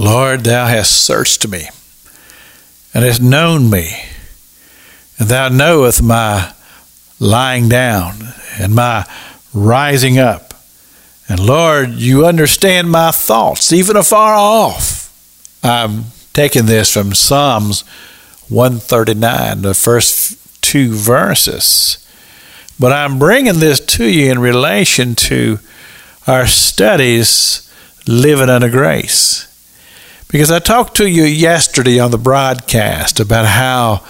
Lord, thou hast searched me and hast known me, and thou knowest my lying down and my rising up. And Lord, you understand my thoughts, even afar off. I'm taking this from Psalms 139, the first two verses. But I'm bringing this to you in relation to our studies living under grace. Because I talked to you yesterday on the broadcast about how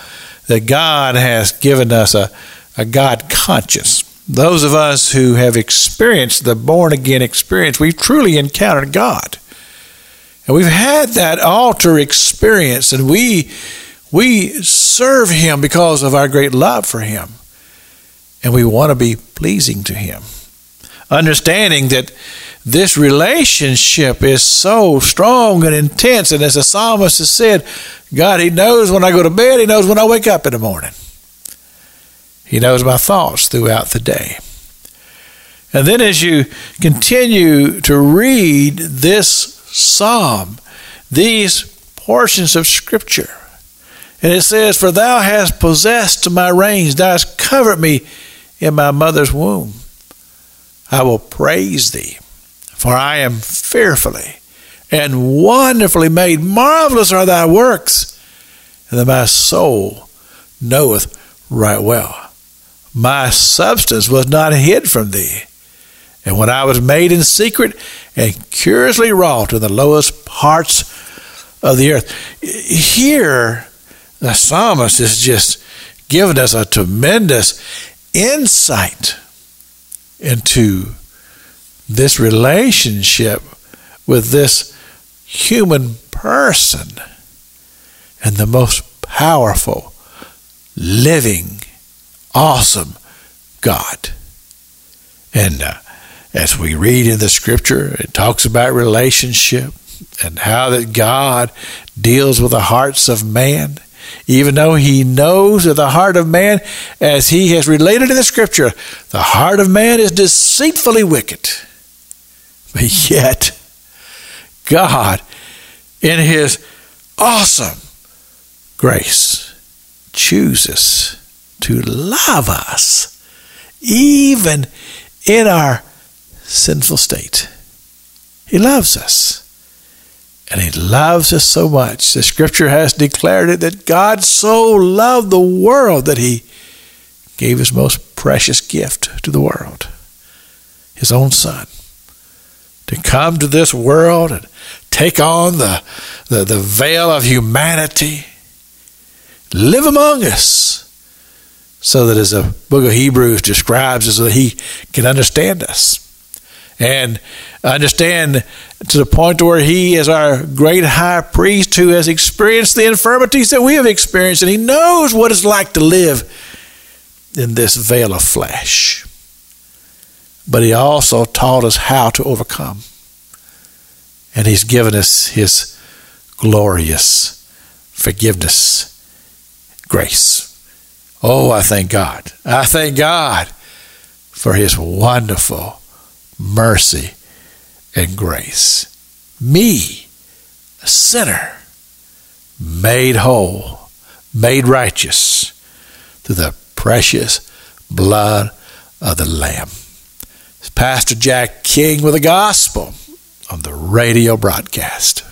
that God has given us a, a God conscience. Those of us who have experienced the born again experience, we've truly encountered God. And we've had that altar experience, and we we serve Him because of our great love for Him and we want to be pleasing to Him. Understanding that this relationship is so strong and intense, and as the psalmist has said, God, He knows when I go to bed, He knows when I wake up in the morning. He knows my thoughts throughout the day. And then as you continue to read this psalm, these portions of Scripture, and it says, For thou hast possessed my reins, thou hast covered me in my mother's womb. I will praise thee, for I am fearfully and wonderfully made. Marvelous are thy works, and that my soul knoweth right well. My substance was not hid from thee, and when I was made in secret and curiously wrought in the lowest parts of the earth. Here, the psalmist is just giving us a tremendous insight into this relationship with this human person and the most powerful, living, awesome God. And uh, as we read in the scripture, it talks about relationship and how that God deals with the hearts of man even though he knows of the heart of man, as he has related in the scripture, the heart of man is deceitfully wicked. But yet, God, in his awesome grace, chooses to love us, even in our sinful state. He loves us. And He loves us so much. The scripture has declared it that God so loved the world that He gave His most precious gift to the world His own Son. To come to this world and take on the, the, the veil of humanity, live among us, so that as the book of Hebrews describes so that He can understand us and understand to the point where he is our great high priest who has experienced the infirmities that we have experienced and he knows what it's like to live in this veil of flesh. But he also taught us how to overcome. And he's given us his glorious forgiveness grace. Oh i thank god. I thank god for his wonderful mercy, and grace. Me, a sinner, made whole, made righteous through the precious blood of the Lamb. It's Pastor Jack King with the gospel on the radio broadcast.